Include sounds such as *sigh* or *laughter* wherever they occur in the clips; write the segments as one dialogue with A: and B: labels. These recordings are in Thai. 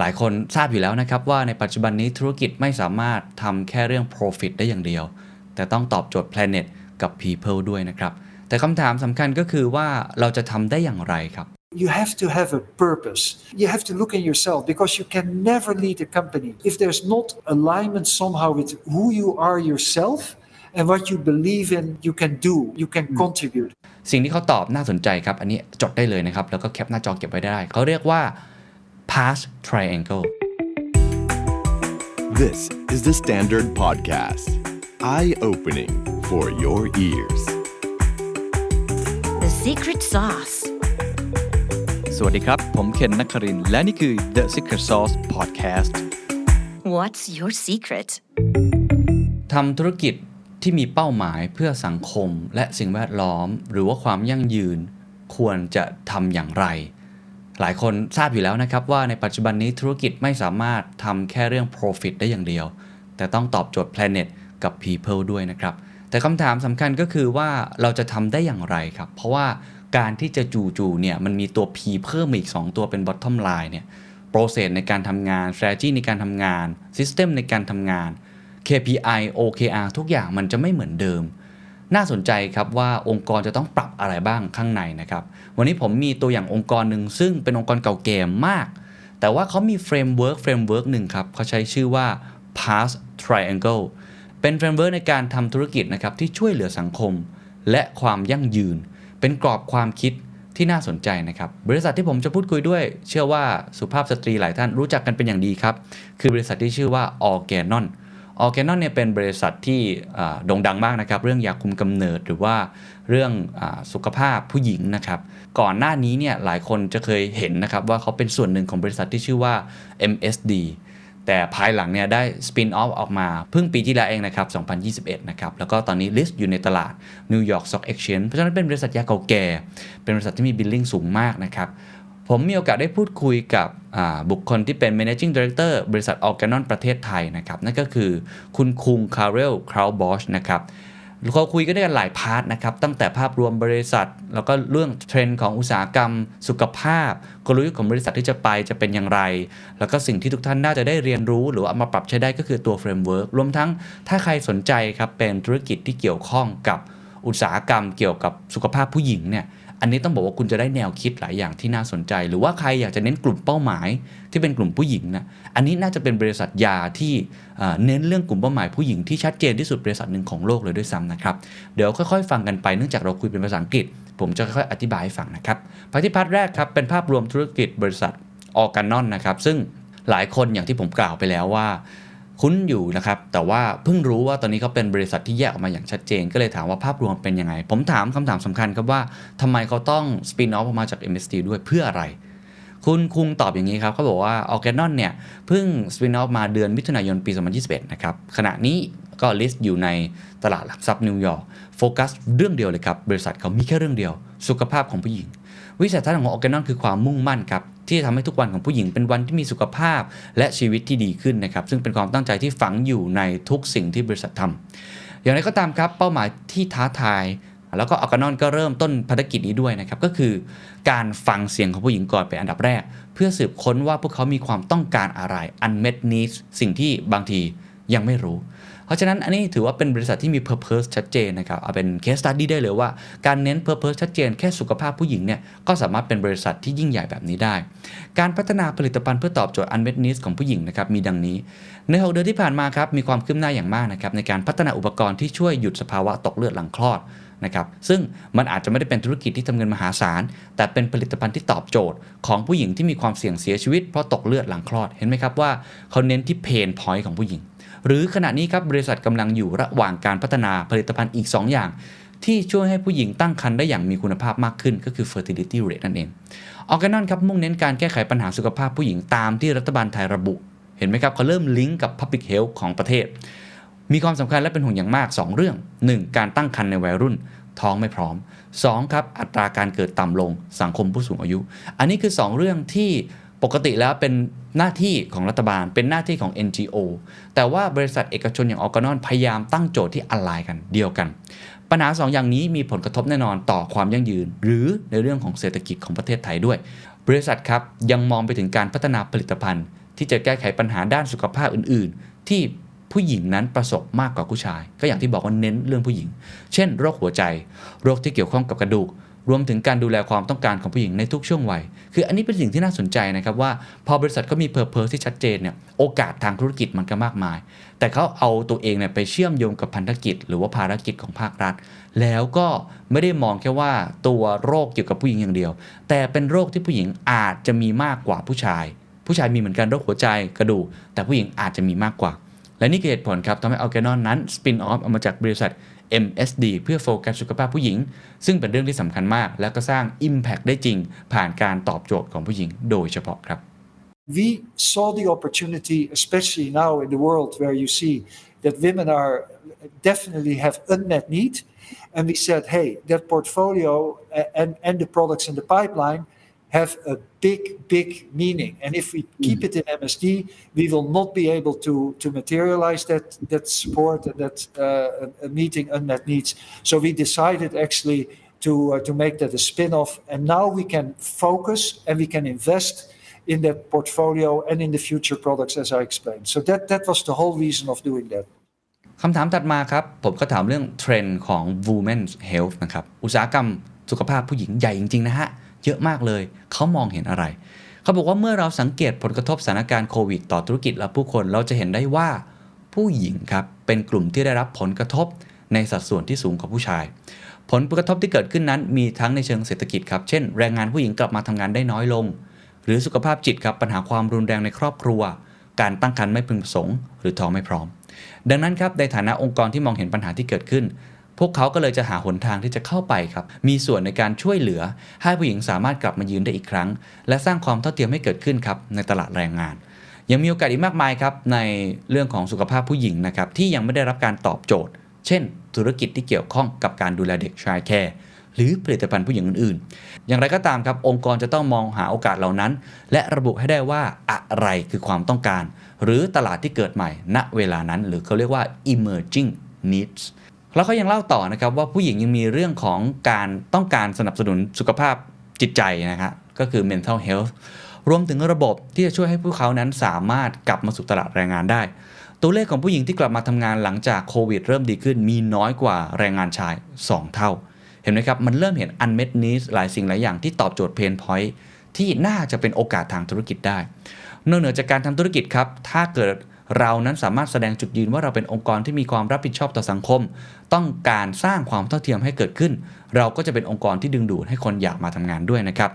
A: หลายคนทราบอยู่แล้วนะครับว่าในปัจจุบันนี้ธุรกิจไม่สามารถทำแค่เรื่อง profit ได้อย่างเดียว แต่ต้องตอบโจทย์ planet กับ people ด้วยนะครับ แต่คำถามสำคัญก็คือว่าเราจะทำได้อย่างไรครับ
B: You have to have a purpose. You have to look in yourself because you can never lead a company if there's not alignment somehow with who you are yourself and what you believe in, you can do, you can contribute.
A: สิ่งที่เขาตอบน่าสนใจครับ อันนี้จดได้เลยนะครับ แล้วก็แคปหน้าจอเก็บไว้ได้ เขาเรียกว่า past triangle
C: This is the Standard Podcast. Eye opening for your ears.
D: The secret sauce.
E: สวัสดีครับ ผมเคนนักครินทร์และนี่คือ The Secret Sauce Podcast
D: What's your secret?
A: ทำธุรกิจที่มีเป้าหมายเพื่อสังคมและสิ่งแวดล้อม หรือว่าความยั่งยืน ควรจะทำอย่างไร หลายคนทราบอยู่แล้วนะครับว่าในปัจจุบันนี้ธุรกิจไม่สามารถทำแค่เรื่อง profit ได้อย่างเดียว แต่ต้องตอบโจทย์ planet กับ people ด้วยนะครับ แต่คำถามสำคัญก็คือว่าเราจะทำได้อย่างไรครับ เพราะว่าการที่จะจู่ๆเนี่ยมันมีตัว P เพิ่มอีก 2 ตัวเป็น bottom line เนี่ย process ในการทำงาน strategy ในการทำงาน system ในการทำงาน KPI OKR ทุกอย่างมันจะไม่เหมือนเดิม น่าสนใจครับว่าองค์กรจะต้องปรับอะไรบ้างข้างในนะครับ วันนี้ผมมีตัวอย่างองค์กรหนึ่งซึ่งเป็นองค์กรเก่าแก่มาก แต่ว่าเขามี framework framework หนึ่งครับเขาใช้ชื่อว่า Pass Triangle เป็น framework ในการทำธุรกิจนะครับที่ช่วยเหลือสังคม และความยั่งยืน เป็นกรอบความคิดที่น่าสนใจนะครับ บริษัทที่ผมจะพูดคุยด้วย เชื่อว่าสุภาพสตรีหลายท่านรู้จักกันเป็นอย่างดีครับ คือบริษัทที่ชื่อว่า Organon Organon เนี่ยเป็นบริษัทที่โด่งดังมากนะครับ เรื่องยาคุมกำเนิดหรือว่าเรื่องอสุขภาพผู้หญิงนะครับ ก่อนหน้านี้เนี่ยหลายคนจะเคยเห็นนะครับว่าเขาเป็นส่วนหนึ่งของบริษัทที่ชื่อว่า MSD แต่ภายหลังเนี่ยได้ spin off ออกมาเพิ่งปีที่แล้วเองนะครับ 2021 นะครับ แล้วก็ตอนนี้ list อยู่ในตลาด New York Stock Exchange เพราะฉะนั้นเป็นบริษัทยาเก่าแก่ เป็นบริษัทที่มี billing สูงมากนะครับ ผมมีโอกาสได้พูดคุยกับบุคคลที่เป็น managing director บริษัท Organon ประเทศไทยนะครับ นั่นก็คือคุณคุงคาร์เรลคราวบอชนะครับเขาคุยกันได้กันหลาย part นะครับ ตั้งแต่ภาพรวมบริษัท แล้วก็เรื่องเทรนด์ของอุตสาหกรรม สุขภาพ กลยุทธ์ของบริษัทที่จะไปจะเป็นอย่างไร แล้วก็สิ่งที่ทุกท่านน่าจะได้เรียนรู้ หรือเอามาปรับใช้ได้ก็คือตัว framework รวมทั้งถ้าใครสนใจครับเป็นธุรกิจที่เกี่ยวข้องกับอุตสาหกรรมเกี่ยวกับสุขภาพผู้หญิงเนี่ย อันนี้ต้องบอกว่าคุณจะได้แนวคิดหลายอย่างที่น่าสนใจ หรือว่าใครอยากจะเน้นกลุ่มเป้าหมายที่เป็นกลุ่มผู้หญิงนะอันนี้น่าจะเป็นบริษัทยาที่เน้นเรื่องกลุ่มเป้าหมายผู้หญิงที่ชัดเจนที่สุดบริษัทหนึ่งของโลกเลยด้วยซ้ำนะครับเดี๋ยวค่อยๆ ฟังกันไปเนื่องจากเราคุยเป็นภาษาอังกฤษ ผมจะค่อยๆอธิบายให้ฟังนะครับ part ที่ part แรกครับเป็นภาพรวมธุรกิจบริษัท Organon นะครับซึ่งหลายคนอย่างที่ผมกล่าวไปแล้วว่า คุ้นอยู่นะครับ แต่ว่าเพิ่งรู้ว่าตอนนี้เขาเป็นบริษัทที่แยกออกมาอย่างชัดเจน ก็เลยถามว่าภาพรวมเป็นยังไง ผมถามคำถามสำคัญครับว่าทำไมเขาต้อง spin off ออกมาจาก MSD ด้วยเพื่ออะไร คุณคุงตอบอย่างนี้ครับเขาบอกว่า o r g a n o n เนี่ยเพิ่ง spin off มาเดือนมิถุนายนปี 2021 นะครับ ขณะนี้ก็ list อยู่ในตลาดหลักทรัพย์นิวยอร์กโฟกัสเรื่องเดียวเลยครับบริษัทเขามีแค่เรื่องเดียว สุขภาพของผู้หญิง วิสัยทัศน์ของ Organon คือความมุ่งมั่นครับ ที่จะทำให้ทุกวันของผู้หญิงเป็นวันที่มีสุขภาพและชีวิตที่ดีขึ้นนะครับ ซึ่งเป็นความตั้งใจที่ฝังอยู่ในทุกสิ่งที่บริษัททำอย่างไรก็ตามครับเป้าหมายที่ท้าทายแล้วก็ออร์แกนอนก็เริ่มต้นภารกิจนี้ด้วยนะครับ ก็คือการฟังเสียงของผู้หญิงก่อนเป็นอันดับแรก เพื่อสืบค้นว่าพวกเขามีความต้องการอะไร unmet needs สิ่งที่บางทียังไม่รู้ เพราะฉะนั้นอันนี้ถือว่าเป็นบริษัทที่มี purpose ชัดเจนนะครับเอาเป็น case study ได้เลยว่า การเน้น purpose ชัดเจนแค่สุขภาพผู้หญิงเนี่ยก็สามารถเป็นบริษัทที่ยิ่งใหญ่แบบนี้ได้ การพัฒนาผลิตภัณฑ์เพื่อตอบโจทย์ unmet needs ของผู้หญิงนะครับมีดังนี้ ใน 6 เดือนที่ผ่านมาครับมีความคืบหน้าอย่างมากนะครับในการพัฒนาอุปกรณ์ที่ช่วยหยุดสภาวะตกเลือดหลังคลอดนะครับซึ่งมันอาจจะไม่ได้เป็นธุรกิจที่ทำเงินมหาศาล แต่เป็นผลิตภัณฑ์ที่ตอบโจทย์ ของผู้หญิงที่มีความเสี่ยงเสียชีวิตเพราะตกเลือดหลังคลอดเห็นไหมครับว่าเขาเน้นที่เพนพอยต์ของผู้หญิง หรือขณะนี้ครับบริษัทกำลังอยู่ระหว่างการพัฒนาผลิตภัณฑ์อีก 2 อย่าง ที่ช่วยให้ผู้หญิงตั้งครรภ์ได้อย่างมีคุณภาพมากขึ้นก็คือ fertility rate นั่นเองออร์แกนอนครับมุ่งเน้นการแก้ไขปัญหาสุขภาพผู้หญิงตามที่รัฐบาลไทยระบุ เห็นไหมครับเขาเริ่มลิงก์กับ public health ของประเทศ มีความสำคัญและเป็นห่วงอย่างมาก 2 เรื่อง 1. การตั้งครรภ์ในวัยรุ่นท้องไม่พร้อม 2. ครับอัตราการเกิดต่ำลงสังคมผู้สูงอายุ อันนี้คือ 2 เรื่องที่ปกติแล้วเป็น หน้าที่ของรัฐบาลเป็นหน้าที่ของ NGO แต่ว่าบริษัทเอกชนอย่างออกนอนพยายามตั้งโจทย์ที่อลไลน์กันเดียวกัน ปัญหาสองอย่างนี้มีผลกระทบแน่นอนต่อความยั่งยืน หรือในเรื่องของเศรษฐกิจของประเทศไทยด้วย บริษัทครับยังมองไปถึงการพัฒนาผลิตภัณฑ์ ที่จะแก้ไขปัญหาด้านสุขภาพอื่น ๆ ที่ผู้หญิงนั้นประสบมากกว่าผู้ชาย ก็อย่างที่บอกว่าเน้นเรื่องผู้หญิง เช่น โรคหัวใจ โรคที่เกี่ยวข้องกับกระดูก รวมถึงการดูแลความต้องการของผู้หญิงในทุกช่วงวัย คืออันนี้เป็นสิ่งที่น่าสนใจนะครับว่าพอบริษัทก็มีเพอร์เพสที่ชัดเจนเนี่ยโอกาสทางธุรกิจมันก็มากมาย แต่เขาเอาตัวเองเนี่ยไปเชื่อมโยงกับพันธกิจ หรือว่าภารกิจของภาครัฐ แล้วก็ไม่ได้มองแค่ว่าตัวโรคเกี่ยวกับผู้หญิงอย่างเดียว แต่เป็นโรคที่ผู้หญิงอาจจะมีมากกว่าผู้ชาย ผู้ชายมีเหมือนกันโรคหัวใจกระดูกแต่ผู้หญิงอาจจะมีมากกว่า และนี่คือเหตุผลครับทำให้อัลแกนอนนั้นสปินออฟออกมาจากบริษัท MSD เพื่อโฟกัสสุขภาพผู้หญิง ซึ่งเป็นเรื่องที่สำคัญมาก และก็สร้าง Impact ได้จริง ผ่านการตอบโจทย์ของผู้หญิงโดยเฉพาะครับ
B: We saw the opportunity, especially now in the world where you see that women are definitely have unmet need, and we said, hey, that portfolio and, and the products in the pipeline have a big, big meaning. And if we keep it in MSD, we will not be able to, to materialize that, that support and that uh, meeting unmet needs. So we decided actually to, uh, to make that a spin off. And now we can focus and we can invest in that portfolio and in the future products, as I explained. So that, that was the whole reason of doing that.
A: คำถามถัดมาครับ ผมก็ถามเรื่องเทรนด์ของ women's health นะครับ อุตสาหกรรมสุขภาพผู้หญิงใหญ่จริง ๆ นะฮะ เยอะมากเลย เขามองเห็นอะไร เขาบอกว่าเมื่อเราสังเกตผลกระทบสถานการณ์โควิด ต่อธุรกิจและผู้คนเราจะเห็นได้ว่าผู้หญิงครับเป็นกลุ่มที่ได้รับผลกระทบในสัดส่วนที่สูงกว่าผู้ชาย ผลกระทบที่เกิดขึ้นนั้นมีทั้งในเชิงเศรษฐกิจครับเช่น แรงงานผู้หญิงกลับมาทำงานได้น้อยลง หรือสุขภาพจิตครับปัญหาความรุนแรงในครอบครัว การตั้งครรภ์ไม่พึงประสงค์ หรือท้องไม่พร้อม ดังนั้นครับในฐานะองค์กรที่มองเห็นปัญหาที่เกิดขึ้น พวกเขาก็เลยจะหาหนทางที่จะเข้าไปครับ มีส่วนในการช่วยเหลือ ให้ผู้หญิงสามารถกลับมายืนได้อีกครั้ง และสร้างความเท่าเทียมให้เกิดขึ้นครับในตลาดแรงงาน ยังมีโอกาสอีกมากมายครับในเรื่องของสุขภาพผู้หญิงนะครับที่ยังไม่ได้รับการตอบโจทย์ เช่น ธุรกิจที่เกี่ยวข้องกับการดูแลเด็กชายแคร์หรือผลิตภัณฑ์ผู้หญิงอื่นๆ อย่างไรก็ตามครับ องค์กรจะต้องมองหาโอกาสเหล่านั้น และระบุให้ได้ว่าอะไรคือความต้องการ หรือตลาดที่เกิดใหม่ ณ เวลานั้น หรือเขาเรียกว่า emerging needs แล้วเขายังเล่าต่อนะครับว่าผู้หญิงยังมีเรื่องของการต้องการสนับสนุนสุขภาพจิตใจนะครับก็คือ mental health รวมถึงระบบที่จะช่วยให้พวกเขานั้นสามารถกลับมาสู่ตลาดแรงงานได้ ตัวเลขของผู้หญิงที่กลับมาทำงานหลังจากโควิด เริ่มดีขึ้นมีน้อยกว่าแรงงานชาย 2 เท่า เห็นไหมครับ มันเริ่มเห็น unmet needs หลายสิ่งหลายอย่างที่ตอบโจทย์ pain point ที่น่าจะเป็นโอกาสทางธุรกิจได้ นอกเหนือจากการทำธุรกิจครับ ถ้าเกิด เรานั้นสามารถแสดงจุดยืนว่าเราเป็นองค์กรที่มีความรับผิดชอบต่อสังคม ต้องการสร้างความเท่าเทียมให้เกิดขึ้น เราก็จะเป็นองค์กรที่ดึงดูดให้คนอยากมาทำงานด้วยนะครับ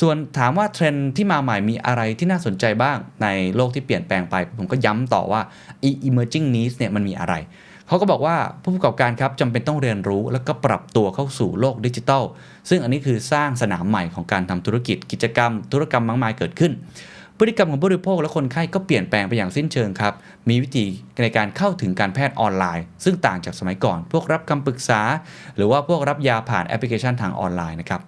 A: ส่วนถามว่าเทรนด์ที่มาใหม่มีอะไรที่น่าสนใจบ้างในโลกที่เปลี่ยนแปลงไป ผมก็ย้ำต่อว่า emerging needs เนี่ยมันมีอะไร เขาก็บอกว่าผู้ประกอบการครับจำเป็นต้องเรียนรู้แล้วก็ปรับตัวเข้าสู่โลกดิจิทัล ซึ่งอันนี้คือสร้างสนามใหม่ของการทำธุรกิจกิจกรรม ธุรกรรมมากมายเกิดขึ้น พฤติกรรมของผู้บริโภคและคนไข้ก็เปลี่ยนแปลงไปอย่างสิ้นเชิงครับ มีวิธีในการเข้าถึงการแพทย์ออนไลน์ ซึ่งต่างจากสมัยก่อน พวกรับคำปรึกษา หรือว่าพวกรับยาผ่านแอปพลิเคชันทางออนไลน์นะครับ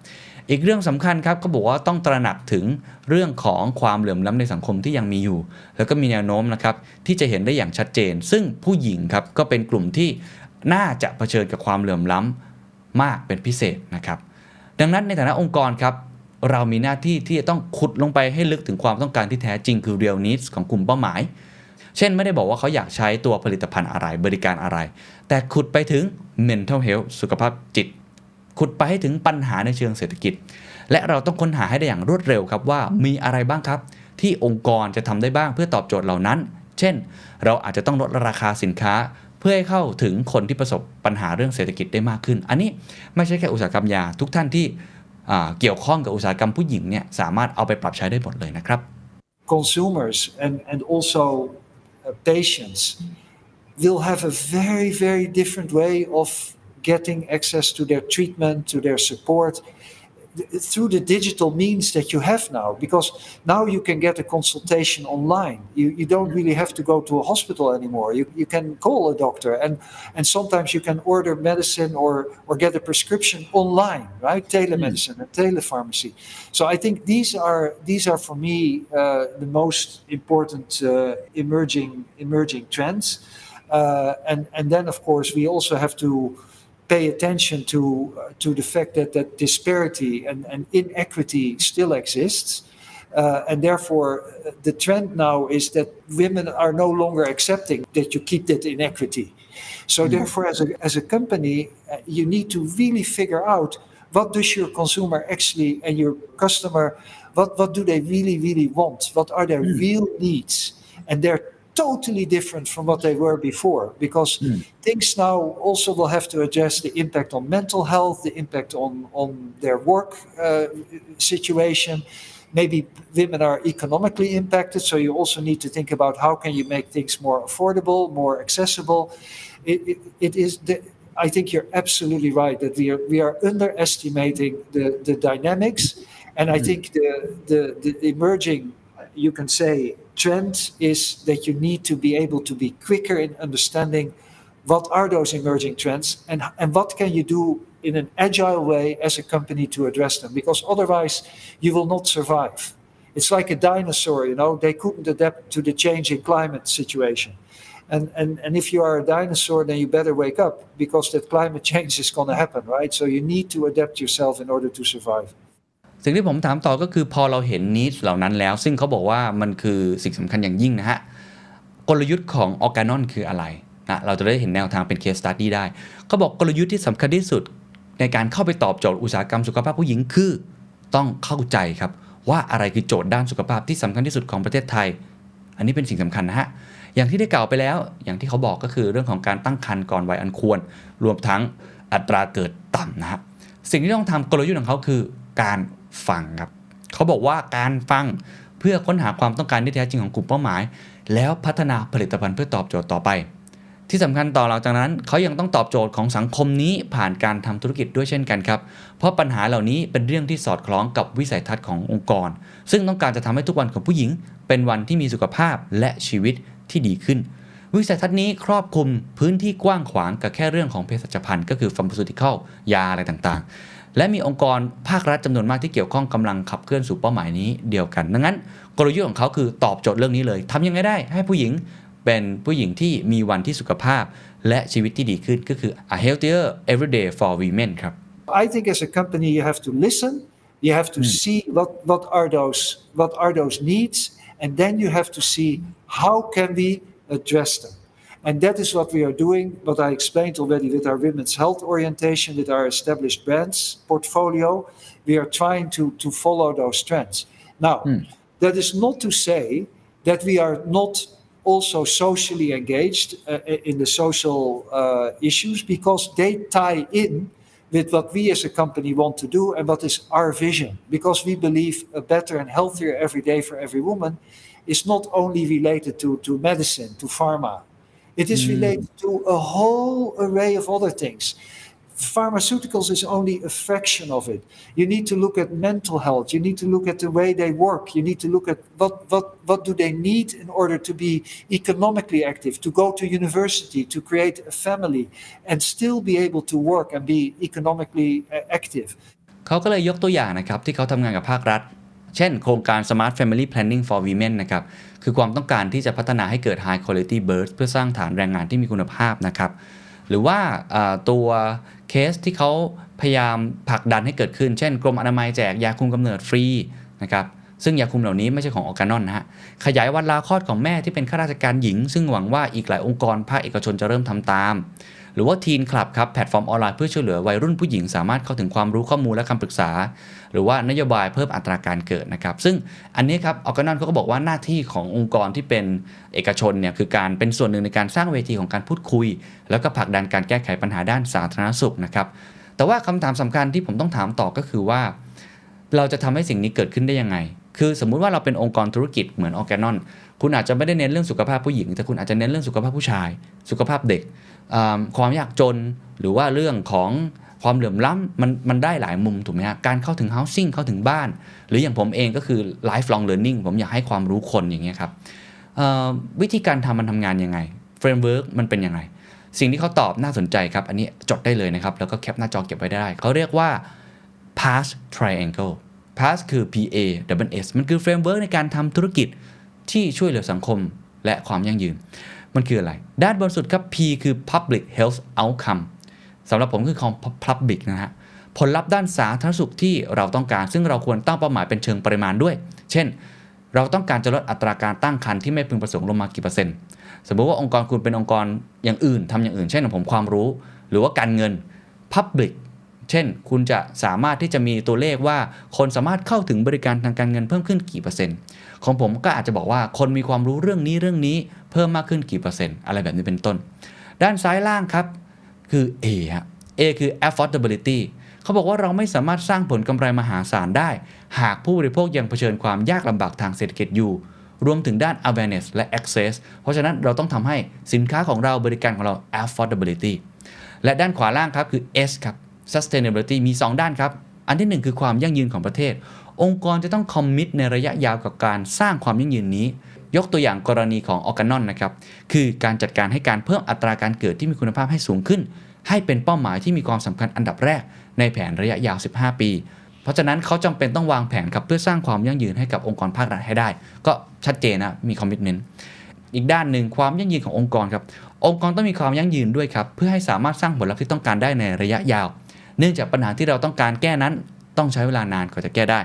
A: อีกเรื่องสำคัญครับก็บอกว่าต้องตระหนักถึงเรื่องของความเหลื่อมล้ำในสังคมที่ยังมีอยู่ แล้วก็มีแนวโน้มนะครับที่จะเห็นได้อย่างชัดเจน ซึ่งผู้หญิงครับก็เป็นกลุ่มที่น่าจะเผชิญกับความเหลื่อมล้ำมากเป็นพิเศษนะครับดังนั้นในฐานะองค์กรครับ เรามีหน้าที่ที่จะต้องขุดลงไปให้ลึกถึงความต้องการที่แท้จริงคือ real needs ของกลุ่มเป้าหมาย เช่นไม่ได้บอกว่าเขาอยากใช้ตัวผลิตภัณฑ์อะไรบริการอะไร แต่ขุดไปถึง mental health สุขภาพจิต ขุดไปให้ถึงปัญหาในเชิงเศรษฐกิจ และเราต้องค้นหาให้ได้อย่างรวดเร็วครับว่ามีอะไรบ้างครับ ที่องค์กรจะทำได้บ้างเพื่อตอบโจทย์เหล่านั้น เช่น เราอาจจะต้องลดราคาสินค้าเพื่อให้เข้าถึงคนที่ประสบปัญหาเรื่องเศรษฐกิจได้มากขึ้น อันนี้ไม่ใช่แค่อุตสาหกรรมยา ทุกท่านที่ เกี่ยวข้องกับอุตสาหกรรมผู้หญิงเนี่ยสามารถเอาไปปรับใช้ได้หมดเลยนะครับ
B: consumers and, and also patients will have a very, very different way of getting access to their treatment, to their support through the digital means that you have now. Because now you can get a consultation online. You, you don't really have to go to a hospital anymore. You, you can call a doctor and, and sometimes you can order medicine or, or get a prescription online, right? Telemedicine and telepharmacy. So I think these are these are for me uh, the most important uh, emerging emerging trends. Uh, and and then of course we also have to pay attention to uh, to the fact that that disparity and, and inequity still exists. Uh, and therefore, uh, the trend now is that women are no longer accepting that you keep that inequity. So, therefore, as a, as a company, uh, you need to really figure out what does your consumer actually and your customer, what, what do they really, really want? What are their real needs? And they're totally different from what they were before because things now also will have to address the impact on mental health, the impact on, on their work uh, situation. Maybe women are economically impacted, so you also need to think about how can you make things more affordable, more accessible. It, it, it is the, I think you're absolutely right that we are we are underestimating the, the dynamics, and I think the, the the emerging you can say trend is that you need to be able to be quicker in understanding what are those emerging trends and, and what can you do in an agile way as a company to address them because otherwise you will not survive. It's like a dinosaur you know they couldn't adapt to the changing climate situation. And, and, and if you are a dinosaur then you better wake up because that climate *laughs* change is going to happen right? So you need to adapt yourself in order to survive
A: สิ่งที่ผมถามต่อก็คือพอเราเห็นนิสเหล่านั้นแล้ว ซึ่งเขาบอกว่ามันคือสิ่งสำคัญอย่างยิ่งนะฮะ กลยุทธ์ของออร์แกนอนคืออะไรนะเราจะได้เห็นแนวทางเป็นเคสตัดดี้ได้ เขาบอกกลยุทธ์ที่สำคัญที่สุดในการเข้าไปตอบโจทย์อุตสาหกรรมสุขภาพผู้หญิงคือต้องเข้าใจครับว่าอะไรคือโจทย์ด้านสุขภาพที่สำคัญที่สุดของประเทศไทย อันนี้เป็นสิ่งสำคัญนะฮะ อย่างที่ได้กล่าวไปแล้ว อย่างที่เขาบอกก็คือเรื่องของการตั้งครรภ์ก่อนวัยอันควร รวมทั้งอัตราเกิดต่ำนะฮะ สิ่งที่ต้องทำกลยุทธ์ของเขาคือการ ฟังครับเขาบอกว่าการฟังเพื่อค้นหาความต้องการที่แท้จริงของกลุ่มเป้าหมาย แล้วพัฒนาผลิตภัณฑ์เพื่อตอบโจทย์ต่อไป ที่สำคัญต่อหลังจากนั้นเขายังต้องตอบโจทย์ของสังคมนี้ผ่านการทำธุรกิจด้วยเช่นกันครับ เพราะปัญหาเหล่านี้เป็นเรื่องที่สอดคล้องกับวิสัยทัศน์ขององค์กร ซึ่งต้องการจะทำให้ทุกวันของผู้หญิง เป็นวันที่มีสุขภาพและชีวิตที่ดีขึ้นวิสัยทัศน์นี้ครอบคลุมพื้นที่กว้างขวางกับแค่เรื่องของเภสัชพันธ์ก็คือ pharmaceutical ยาอะไรต่างๆ และมีองค์กรภาครัฐจำนวนมากที่เกี่ยวข้องกำลังขับเคลื่อนสู่เป้าหมายนี้เดียวกัน ดังนั้นกลยุทธ์ของเขาคือตอบโจทย์เรื่องนี้เลยทำยังไงได้ให้ผู้หญิงเป็นผู้หญิงที่มีวันที่สุขภาพ และชีวิตที่ดีขึ้นก็คือ a healthier everyday for women ครับ
B: I think as a company you have to listen, you have to see what, what are those what are those needs, and then you have to see how can we address them. And that is what we are doing, what I explained already with our women's health orientation, with our established brands portfolio. We are trying to, to follow those trends. Now, that is not to say that we are not also socially engaged uh, in the social uh, issues because they tie in with what we as a company want to do and what is our vision. Because we believe a better and healthier every day for every woman is not only related to, to medicine, to pharma. It is related to a whole array of other things. Pharmaceuticals is only a fraction of it. You need to look at mental health. You need to look at the way they work. You need to look at what, what, what do they need in order to be economically active, to go to university, to create a family, and still be able to work and be economically uh, active.
A: เขาก็เลยยกตัวอย่างนะครับที่เขาทำงานกับภาครัฐ เช่นโครงการ Smart Family Planning for Women นะครับ คือความต้องการที่จะพัฒนาให้เกิด High Quality Birth เพื่อสร้างฐานแรงงานที่มีคุณภาพนะครับ หรือว่าตัวเคสที่เขาพยายามผลักดันให้เกิดขึ้น เช่น กรมอนามัยแจกยาคุมกำเนิดฟรีนะครับซึ่งยาคุมเหล่านี้ไม่ใช่ของ Organon นะฮะ ขยายวันลาคลอดของแม่ที่เป็นข้าราชการหญิง ซึ่งหวังว่าอีกหลายองค์กรภาคเอกชนจะเริ่มทำตาม หรือว่า Teen Club ครับแพลตฟอร์มออนไลน์เพื่อช่วยเหลือวัยรุ่นผู้หญิงสามารถเข้าถึงความรู้ข้อมูลและคำปรึกษา หรือว่านโยบายเพิ่มอัตราการเกิดนะครับ ซึ่งอันนี้ครับ Organon เขาก็บอกว่าหน้าที่ขององค์กรที่เป็นเอกชนเนี่ยคือการเป็นส่วนหนึ่งในการสร้างเวทีของการพูดคุย แล้วก็ผลักดันการแก้ไขปัญหาด้านสาธารณสุขนะครับแต่ว่าคำถามสำคัญที่ผมต้องถามต่อก็คือว่า เราจะทำให้สิ่งนี้เกิดขึ้นได้ยังไง คือสมมุติว่าเราเป็นองค์กรธุรกิจเหมือนออแกนอน คุณอาจจะไม่ได้เน้นเรื่องสุขภาพผู้หญิง แต่คุณอาจจะเน้นเรื่องสุขภาพผู้ชาย สุขภาพเด็ก ความยากจนหรือว่าเรื่องของความเหลื่อมล้ำมันมันได้หลายมุมถูกไหมฮะการเข้าถึง housing เข้าถึงบ้าน หรืออย่างผมเองก็คือ lifelong learning ผมอยากให้ความรู้คนอย่างเงี้ยครับวิธีการทำมันทำงานยังไง framework มันเป็นยังไง สิ่งที่เขาตอบน่าสนใจครับ อันนี้จดได้เลยนะครับ แล้วก็แคปหน้าจอเก็บไว้ได้ เขาเรียกว่า pass triangle pass คือ P A W S มันคือ framework ในการทำธุรกิจที่ช่วยเหลือสังคมและความยั่งยืน มันคืออะไร ด้านบนสุดครับ P คือ public health outcome สำหรับผมคือคำ public นะฮะผลลัพธ์ด้านสาธารณสุขที่เราต้องการ ซึ่งเราควรตั้งเป้าหมายเป็นเชิงปริมาณด้วย เช่น เราต้องการจะลดอัตราการตั้งครรภ์ที่ไม่พึงประสงค์ลงมากี่เปอร์เซ็นต์ สมมุติว่าองค์กรคุณเป็นองค์กรอย่างอื่นทำอย่างอื่น เช่นของผมความรู้ หรือว่าการเงิน Public เช่น คุณจะสามารถที่จะมีตัวเลขว่าคนสามารถเข้าถึงบริการทางการเงินเพิ่มขึ้นกี่เปอร์เซ็นต์ของผมก็อาจจะบอกว่าคนมีความรู้เรื่องนี้เรื่องนี้เพิ่มมากขึ้นกี่เปอร์เซ็นต์อะไรแบบนี้เป็นต้น ด้านซ้ายล่างครับ คือ A ฮะ A คือ affordability เขาบอกว่าเราไม่สามารถสร้างผลกำไรมหาศาลได้ หากผู้บริโภคยังเผชิญความยากลำบากทางเศรษฐกิจอยู่ รวมถึงด้าน awareness และ access เพราะฉะนั้นเราต้องทำให้สินค้าของเราบริการของเรา affordability และด้านขวาล่างครับคือ S ครับ sustainability มี 2 ด้านครับ อันที่ 1 คือความยั่งยืนของประเทศ องค์กรจะต้องคอมมิตในระยะยาวกับการสร้างความยั่งยืนนี้ ยกตัวอย่างกรณีของออร์แกนอนนะครับ คือการจัดการให้การเพิ่มอัตราการเกิดที่มีคุณภาพให้สูงขึ้น ให้เป็นเป้าหมายที่มีความสำคัญอันดับแรก ในแผนระยะยาว 15 ปี เพราะฉะนั้นเขาจำเป็นต้องวางแผนครับเพื่อสร้างความยั่งยืนให้กับองค์กรภาครัฐให้ได้ ก็ชัดเจนนะมีคอมมิชเมนต์อีกด้านหนึ่งความยั่งยืนขององค์กรครับองค์กรต้องมีความยั่งยืนด้วยครับเพื่อให้สามารถสร้างผลลัพธ์ที่ต้องการได้ในระยะยาว เนื่องจากปัญหาที่เราต้องการแก้นั้น ต้องใช้เวลานานกว่าจะแก้ได้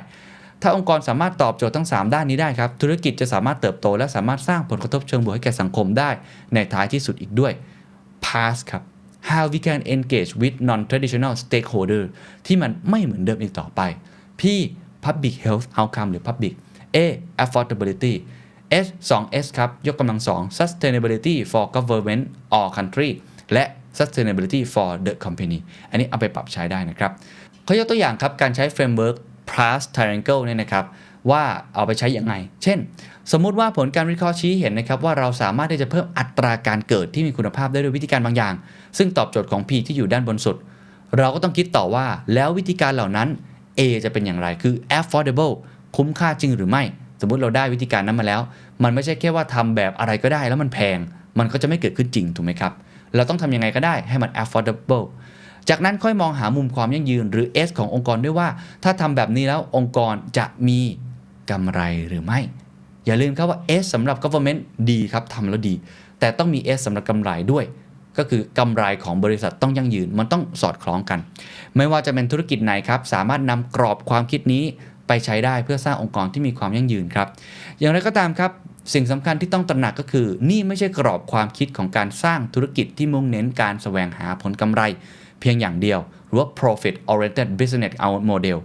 A: ถ้าองค์กรสามารถตอบโจทย์ทั้ง 3 ด้านนี้ได้ครับ ธุรกิจจะสามารถเติบโต และสามารถสร้างผลกระทบเชิงบวกให้แก่สังคมได้ ในท้ายที่สุดอีกด้วย past ครับ how we can engage with non-traditional stakeholder ที่มันไม่เหมือนเดิมอีกต่อไป P public health outcome หรือ public A affordability S 2 S ครับ ยกกำลัง 2 sustainability for government or country และ sustainability for the company อันนี้เอาไปปรับใช้ได้นะครับเขายกตัวอย่างครับ การใช้ framework plus triangle เนี่ยนะครับ ว่าเอาไปใช้อย่างไง เช่น สมมุติว่าผลการวิเคราะห์ชี้เห็นนะครับ ว่าเราสามารถที่จะเพิ่มอัตราการเกิดที่มีคุณภาพได้ด้วยวิธีการบางอย่าง ซึ่งตอบโจทย์ของ P ที่อยู่ด้านบนสุด เราก็ต้องคิดต่อว่าแล้ววิธีการเหล่านั้น A จะเป็นอย่างไรคือ affordable คุ้มค่าจริงหรือไม่ สมมติเราได้วิธีการนั้นมาแล้ว มันไม่ใช่แค่ว่าทำแบบอะไรก็ได้แล้วมันแพง มันก็จะไม่เกิดขึ้นจริงถูกไหมครับ เราต้องทำยังไงก็ได้ให้มัน affordable จากนั้นค่อยมองหามุมความยั่งยืนหรือ S ขององค์กรด้วยว่า ถ้าทำแบบนี้แล้วองค์กรจะมีกำไรหรือไม่ อย่าลืมครับว่า S สำหรับ government ดีครับทำแล้วดี แต่ต้องมี S สำหรับกำไรด้วย ก็คือกำไรของบริษัทต้องยั่งยืนมันต้องสอดคล้องกัน ไม่ว่าจะเป็นธุรกิจไหนครับ สามารถนำกรอบความคิดนี้ไปใช้ได้เพื่อสร้างองค์กรที่มีความยั่งยืนครับ อย่างไรก็ตามครับ สิ่งสำคัญที่ต้องตระหนักก็คือ นี่ไม่ใช่กรอบความคิดของการสร้างธุรกิจที่มุ่งเน้นการแสวงหาผลกำไรเพียงอย่างเดียว หรือว่า profit oriented business model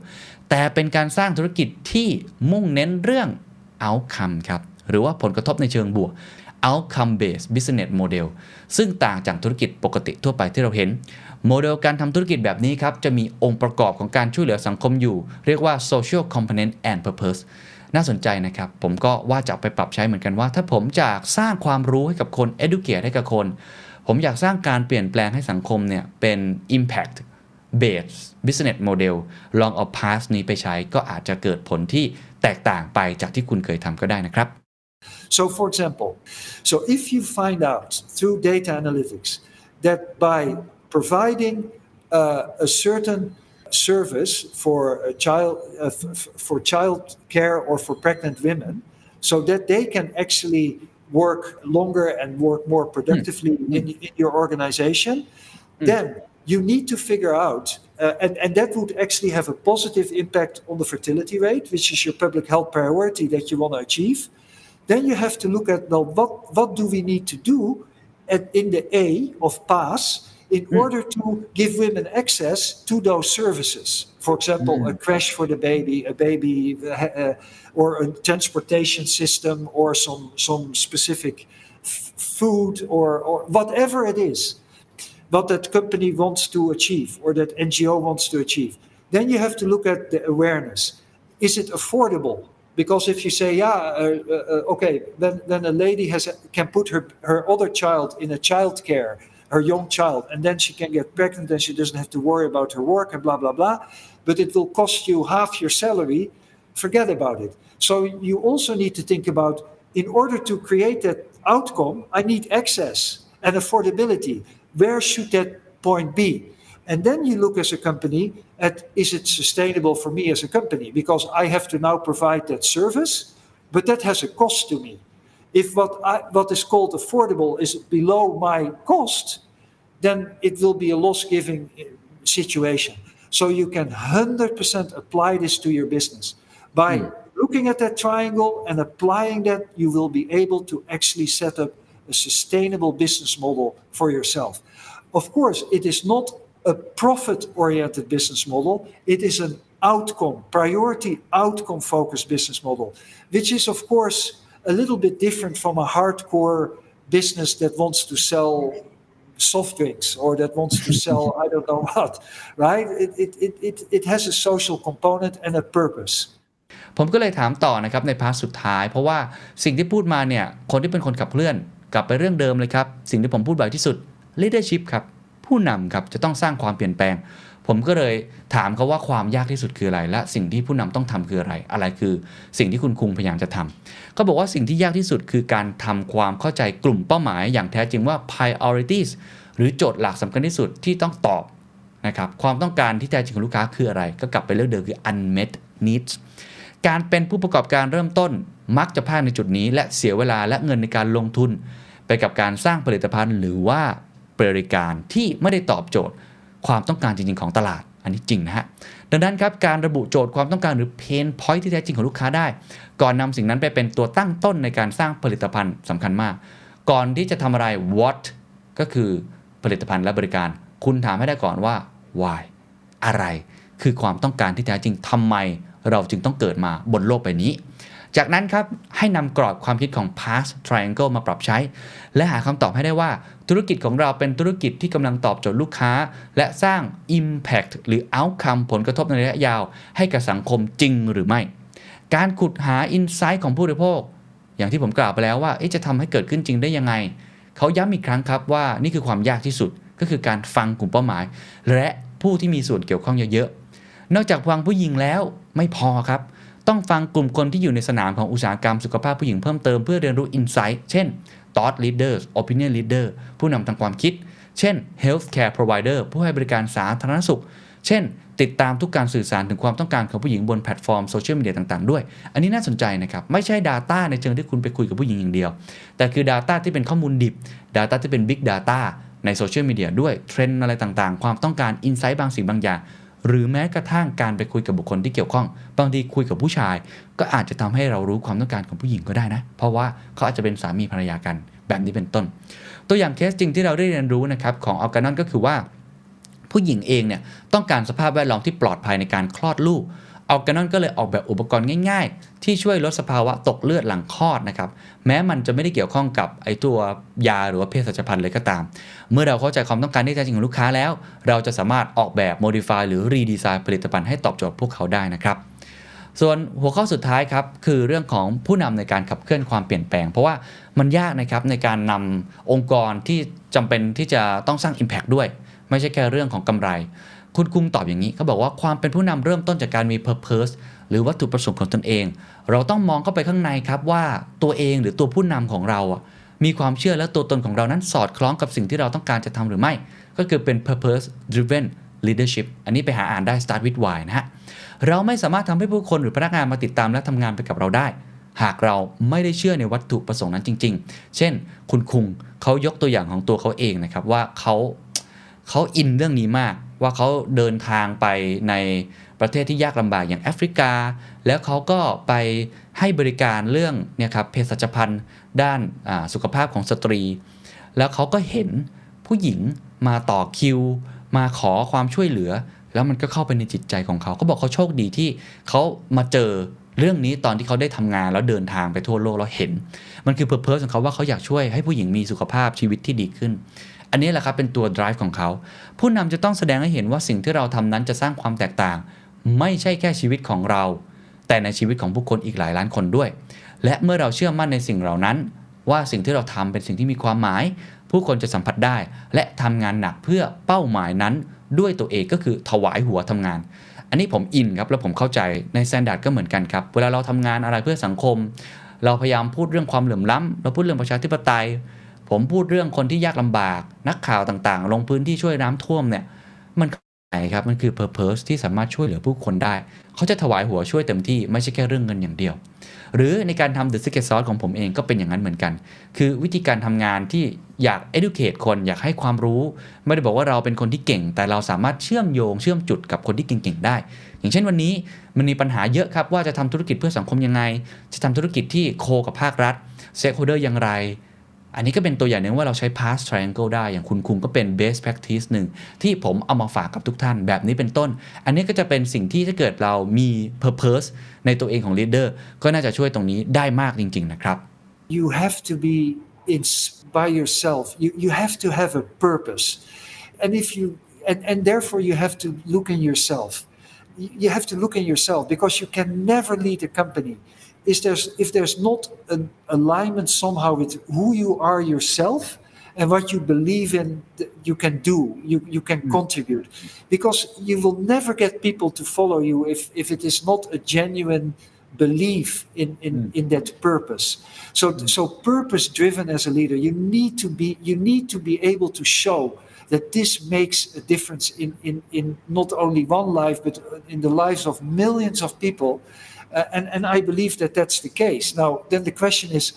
A: แต่เป็นการสร้างธุรกิจที่มุ่งเน้นเรื่อง outcome ครับ หรือว่าผลกระทบในเชิงบวก outcome based business model ซึ่งต่างจากธุรกิจปกติทั่วไปที่เราเห็น โมเดลการทำธุรกิจแบบนี้ครับ จะมีองค์ประกอบของการช่วยเหลือสังคมอยู่ เรียกว่า social component and purpose น่าสนใจนะครับ ผมก็ว่าจะไปปรับใช้เหมือนกันว่า ถ้าผมจะสร้างความรู้ให้กับคน educate ให้กับคน ผมอยากสร้างการเปลี่ยนแปลงให้สังคมเนี่ยเป็น impact based business model ลองเอา past นี้ไปใช้ก็อาจจะเกิดผลที่แตกต่างไปจากที่คุณเคยทำก็ได้นะครับ
B: So, for example, so if you find out through data analytics that by providing uh, a certain service for a child uh, f- for child care or for pregnant women, so that they can actually work longer and work more productively in, in your organization, then you need to figure out, uh, and, and that would actually have a positive impact on the fertility rate, which is your public health priority that you want to achieve. Then you have to look at well, what, what do we need to do at, in the A of PAS in order to give women access to those services? For example, a crash for the baby, a baby, uh, uh, or a transportation system, or some some specific food, or or whatever it is what that company wants to achieve or that NGO wants to achieve. Then you have to look at the awareness. Is it affordable? Because if you say, yeah, uh, uh, okay, then, then a lady has can put her, her other child in a child care, her young child, and then she can get pregnant and she doesn't have to worry about her work and blah, blah, blah. But it will cost you half your salary. Forget about it. So you also need to think about in order to create that outcome, I need access and affordability where should that point be? And then you look as a company at is it sustainable for me as a company? Because I have to now provide that service, but that has a cost to me. If what, I, what is called affordable is below my cost, then it will be a loss giving eh, situation. So you can 100% apply this to your business by hmm. looking at that triangle and applying that, you will be able to actually set up a sustainable business model for yourself. Of course, it is not a profit oriented business model, it is an outcome, priority outcome focused business model, which is, of course, a little bit different from a hardcore business that wants to sell soft drinks or that wants to sell I don't know what, right? It, it, it, it, it has a social component and a purpose.
A: ผมก็เลยถามต่อนะครับในพาร์ทสุดท้าย เพราะว่าสิ่งที่พูดมาเนี่ยคนที่เป็นคนขับเคลื่อน กลับไปเรื่องเดิมเลยครับ สิ่งที่ผมพูดบ่อยที่สุด leadership ครับ ผู้นำครับจะต้องสร้างความเปลี่ยนแปลง ผมก็เลยถามเขาว่าความยากที่สุดคืออะไร และสิ่งที่ผู้นำต้องทำคืออะไร อะไรคือสิ่งที่คุณคุงพยายามจะทำก็บอกว่าสิ่งที่ยากที่สุดคือการทำความเข้าใจกลุ่มเป้าหมาย อย่างแท้จริงว่า priorities หรือโจทย์หลักสำคัญที่สุดที่ต้องตอบนะครับความต้องการที่แท้จริงของลูกค้าคืออะไร ก็กลับไปเรื่องเดิมคือ unmet needs การเป็นผู้ประกอบการเริ่มต้นมักจะพลาดในจุดนี้และเสียเวลาและเงินในการลงทุน ไปกับการสร้างผลิตภัณฑ์ หรือว่าบริการที่ไม่ได้ตอบโจทย์ ความต้องการจริง ๆ ของตลาด อันนี้จริงนะฮะ ดังนั้นครับการระบุโจทย์ความต้องการหรือ pain point ที่แท้จริงของลูกค้าได้ ก่อนนำสิ่งนั้นไปเป็นตัวตั้งต้นในการสร้างผลิตภัณฑ์สำคัญมาก ก่อนที่จะทำอะไร what ก็คือผลิตภัณฑ์และบริการ คุณถามให้ได้ก่อนว่า why อะไรคือความต้องการที่แท้จริงทำไมเราจึงต้องเกิดมาบนโลกใบนี้ จากนั้นครับให้นำกรอบความคิดของ past triangle มาปรับใช้ และหาคำตอบให้ได้ว่าธุรกิจของเราเป็นธุรกิจที่กำลังตอบโจทย์ลูกค้า และสร้าง impact หรือ outcome ผลกระทบในระยะยาว ให้กับสังคมจริงหรือไม่ การขุดหา insight ของผู้บริโภค อย่างที่ผมกล่าวไปแล้วว่าจะทำให้เกิดขึ้นจริงได้ยังไง เขาย้ำอีกครั้งครับว่านี่คือความยากที่สุดก็คือการฟังกลุ่มเป้าหมาย และผู้ที่มีส่วนเกี่ยวข้องเยอะๆนอกจากฟังผู้หญิงแล้วไม่พอครับ ต้องฟังกลุ่มคนที่อยู่ในสนามของอุตสาหกรรมสุขภาพผู้หญิงเพิ่มเติมเพื่อเรียนรู้ insight เช่น thought leaders opinion leader ผู้นำทางความคิด เช่น healthcare provider ผู้ให้บริการสาธารณสุข เช่น ติดตามทุกการสื่อสารถึงความต้องการของผู้หญิงบนแพลตฟอร์มโซเชียลมีเดียต่างๆ ด้วย อันนี้น่าสนใจนะครับ ไม่ใช่ Data ในเชิงที่คุณไปคุยกับผู้หญิงอย่างเดียว แต่คือ Data ที่เป็นข้อมูลดิบ Data ที่เป็น Big Data ในโซเชียลมีเดียด้วยเทรนด์อะไรต่างๆ ความต้องการ Insight บางสิ่งบางอย่าง หรือแม้กระทั่งการไปคุยกับบุคคลที่เกี่ยวข้อง บางทีคุยกับผู้ชาย ก็อาจจะทำให้เรารู้ความต้องการของผู้หญิงก็ได้นะ เพราะว่าเขาอาจจะเป็นสามีภรรยากันแบบนี้เป็นต้น ตัวอย่างเคสจริงที่เราได้เรียนรู้นะครับของออร์แกนอนก็คือว่า ผู้หญิงเองเนี่ยต้องการสภาพแวดล้อมที่ปลอดภัยในการคลอดลูก อัลแกนอนก็เลยออกแบบอุปกรณ์ง่ายๆ ที่ช่วยลดสภาวะตกเลือดหลังคลอดนะครับ แม้มันจะไม่ได้เกี่ยวข้องกับไอตัวยาหรือว่าเภสัชพันธ์เลยก็ตาม เมื่อเราเข้าใจความต้องการที่แท้จริงของลูกค้าแล้ว เราจะสามารถออกแบบ modify หรือ redesign ผลิตภัณฑ์ให้ตอบโจทย์พวกเขาได้นะครับส่วนหัวข้อสุดท้ายครับคือเรื่องของผู้นำในการขับเคลื่อนความเปลี่ยนแปลง เพราะว่ามันยากนะครับในการนำองค์กรที่จำเป็นที่จะต้องสร้าง Impact ด้วย ไม่ใช่แค่เรื่องของกำไร คุณกุ้งตอบอย่างนี้เขาบอกว่าความเป็นผู้นำเริ่มต้นจากการมี Purpose หรือวัตถุประสงค์ของตนเอง เราต้องมองเข้าไปข้างในครับว่าตัวเองหรือตัวผู้นำของเราอะมีความเชื่อและตัวตนของเรานั้นสอดคล้องกับสิ่งที่เราต้องการจะทำหรือไม่ ก็คือเป็น purpose driven leadership อันนี้ไปหาอ่านได้ start with why นะฮะเราไม่สามารถทำให้ผู้คนหรือพนักงานมาติดตามและทำงานไปกับเราได้ หากเราไม่ได้เชื่อในวัตถุประสงค์นั้นจริง ๆ เช่น คุณคุงเขายกตัวอย่างของตัวเขาเองนะครับว่าเขาเขาอินเรื่องนี้มาก ว่าเขาเดินทางไปในประเทศที่ยากลำบากอย่างแอฟริกา แล้วเขาก็ไปให้บริการเรื่องเนี่ยครับเภสัชพันธ์ด้านสุขภาพของสตรี แล้วเขาก็เห็นผู้หญิงมาต่อคิว มาขอความช่วยเหลือ แล้วมันก็เข้าไปในจิตใจของเขาเขาบอกเขาโชคดีที่เขามาเจอเรื่องนี้ตอนที่เขาได้ทำงานแล้วเดินทางไปทั่วโลกแล้วเห็น มันคือเพอร์เพสของเขาว่าเขาอยากช่วยให้ผู้หญิงมีสุขภาพชีวิตที่ดีขึ้น อันนี้แหละครับเป็นตัว drive ของเขา ผู้นำจะต้องแสดงให้เห็นว่าสิ่งที่เราทำนั้นจะสร้างความแตกต่าง ไม่ใช่แค่ชีวิตของเรา แต่ในชีวิตของผู้คนอีกหลายล้านคนด้วย และเมื่อเราเชื่อมั่นในสิ่งเหล่านั้น ว่าสิ่งที่เราทำเป็นสิ่งที่มีความหมาย ผู้คนจะสัมผัสได้ และทำงานหนักเพื่อเป้าหมายนั้น ด้วยตัวเองก็คือถวายหัวทำงานอันนี้ผมอินครับ แล้วผมเข้าใจในแซนด์ดก็เหมือนกันครับ เวลาเราทำงานอะไรเพื่อสังคม เราพยายามพูดเรื่องความเหลื่อมล้ำเราพูดเรื่องประชาธิปไตย ผมพูดเรื่องคนที่ยากลำบาก นักข่าวต่างๆ ลงพื้นที่ช่วยน้ำท่วมเนี่ย มันไหนครับ มันคือ purpose ที่สามารถช่วยเหลือผู้คนได้ เขาจะถวายหัวช่วยเต็มที่ไม่ใช่แค่เรื่องเงินอย่างเดียว หรือในการทำ The Secret Sauce ของผมเองก็เป็นอย่างนั้นเหมือนกัน คือวิธีการทำงานที่อยาก educate คนอยากให้ความรู้ ไม่ได้บอกว่าเราเป็นคนที่เก่ง แต่เราสามารถเชื่อมโยงเชื่อมจุดกับคนที่เก่งๆได้ อย่างเช่นวันนี้มันมีปัญหาเยอะครับว่าจะทำธุรกิจเพื่อสังคมยังไง จะทำธุรกิจที่โคกับภาครัฐ stakeholder อย่างไร อันนี้ก็เป็นตัวอย่างหนึ่งว่าเราใช้ past triangle ได้ อย่างคุณคุงก็เป็น best practice หนึ่งที่ผมเอามาฝากกับทุกท่านแบบนี้เป็นต้น อันนี้ก็จะเป็นสิ่งที่ถ้าเกิดเรามี purpose ในตัวเองของ leader ก็น่าจะช่วยตรงนี้ได้มากจริง ๆ นะครับ
B: You have to be by yourself. You you have to have a purpose, and if you and, and therefore you have to look in yourself. You have to look in yourself because you can never lead a company. Is there's if there's not an alignment somehow with who you are yourself and what you believe in you can do you, you can hmm. contribute. Because you will never get people to follow you if, if it is not a genuine belief in, in, hmm. in that purpose. So hmm. so purpose driven as a leader you need to be you need to be able to show that this makes a difference in, in, in not only one life but in the lives of millions of people Uh, and, and i believe that that's the case now then the question is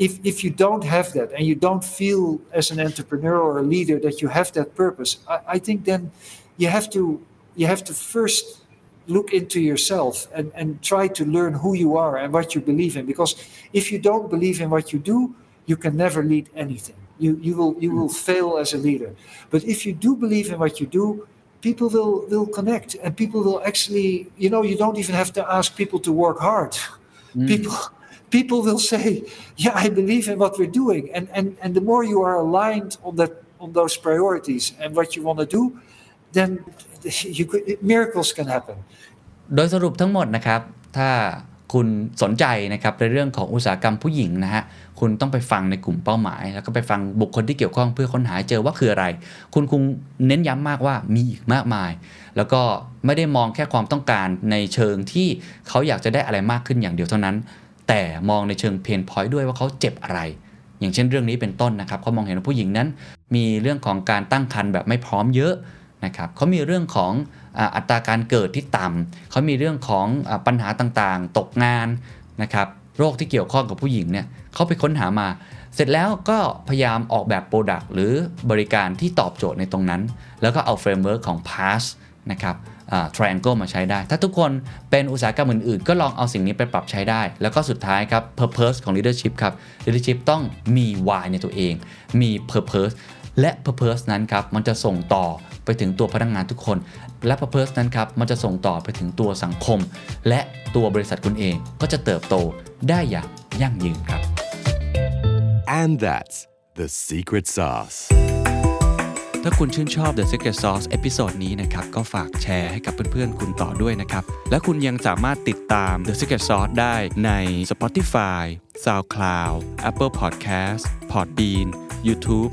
B: if, if you don't have that and you don't feel as an entrepreneur or a leader that you have that purpose, I, I think then you have to you have to first look into yourself and, and try to learn who you are and what you believe in. Because if you don't believe in what you do, you can never lead anything. You you will you will hmm. fail as a leader. But if you do believe in what you do, people will will connect and people will actually you know you don't even have to ask people to work hard. People people will say, "Yeah, I believe in what we're doing," and and and the more you are aligned on that on those priorities and what you want to do, then you could, miracles can happen.
A: โดยสรุปทั้งหมดนะครับ ถ้า คุณสนใจนะครับในเรื่องของอุตสาหกรรมผู้หญิงนะฮะคุณต้องไปฟังในกลุ่มเป้าหมาย แล้วก็ไปฟังบุคคลที่เกี่ยวข้องเพื่อค้นหาเจอว่าคืออะไร คุณคงเน้นย้ำมากว่ามีอีกมากมาย แล้วก็ไม่ได้มองแค่ความต้องการในเชิงที่เขาอยากจะได้อะไรมากขึ้นอย่างเดียวเท่านั้น แต่มองในเชิง pain point ด้วยว่าเขาเจ็บอะไร อย่างเช่นเรื่องนี้เป็นต้นนะครับเขามองเห็นว่าผู้หญิงนั้น มีเรื่องของการตั้งครรภ์แบบไม่พร้อมเยอะนะครับเขามีเรื่องของ อัตราการเกิดที่ต่ำเขามีเรื่องของปัญหาต่างๆ ตกงานนะครับโรคที่เกี่ยวข้องกับผู้หญิงเนี่ยเขาไปค้นหามา เสร็จแล้วก็พยายามออกแบบ product หรือบริการที่ตอบโจทย์ในตรงนั้น แล้วก็เอา framework ของ PASS นะครับอ่า triangle มาใช้ได้ ถ้าทุกคนเป็นอุตสาหกรรมอื่นๆ ก็ลองเอาสิ่งนี้ไปปรับใช้ได้ แล้วก็สุดท้ายครับ purpose ของ leadership ครับ leadership ต้องมี why ในตัวเอง มี purpose และ purpose นั้นครับ มันจะส่งต่อ ไปถึงตัวพนักงานทุกคน และ purpose นั้นครับมันจะส่งต่อไปถึงตัวสังคม และตัวบริษัทคุณเองก็จะเติบโตได้อย่างยั่งยืนครับ
C: And that's the secret sauce.
E: ถ้าคุณชื่นชอบ The Secret Sauce episode นี้นะครับ ก็ฝากแชร์ให้กับเพื่อนๆ คุณต่อด้วยนะครับ และคุณยังสามารถติดตาม The Secret Sauce ได้ใน Spotify, SoundCloud, Apple Podcast, Podbean, YouTube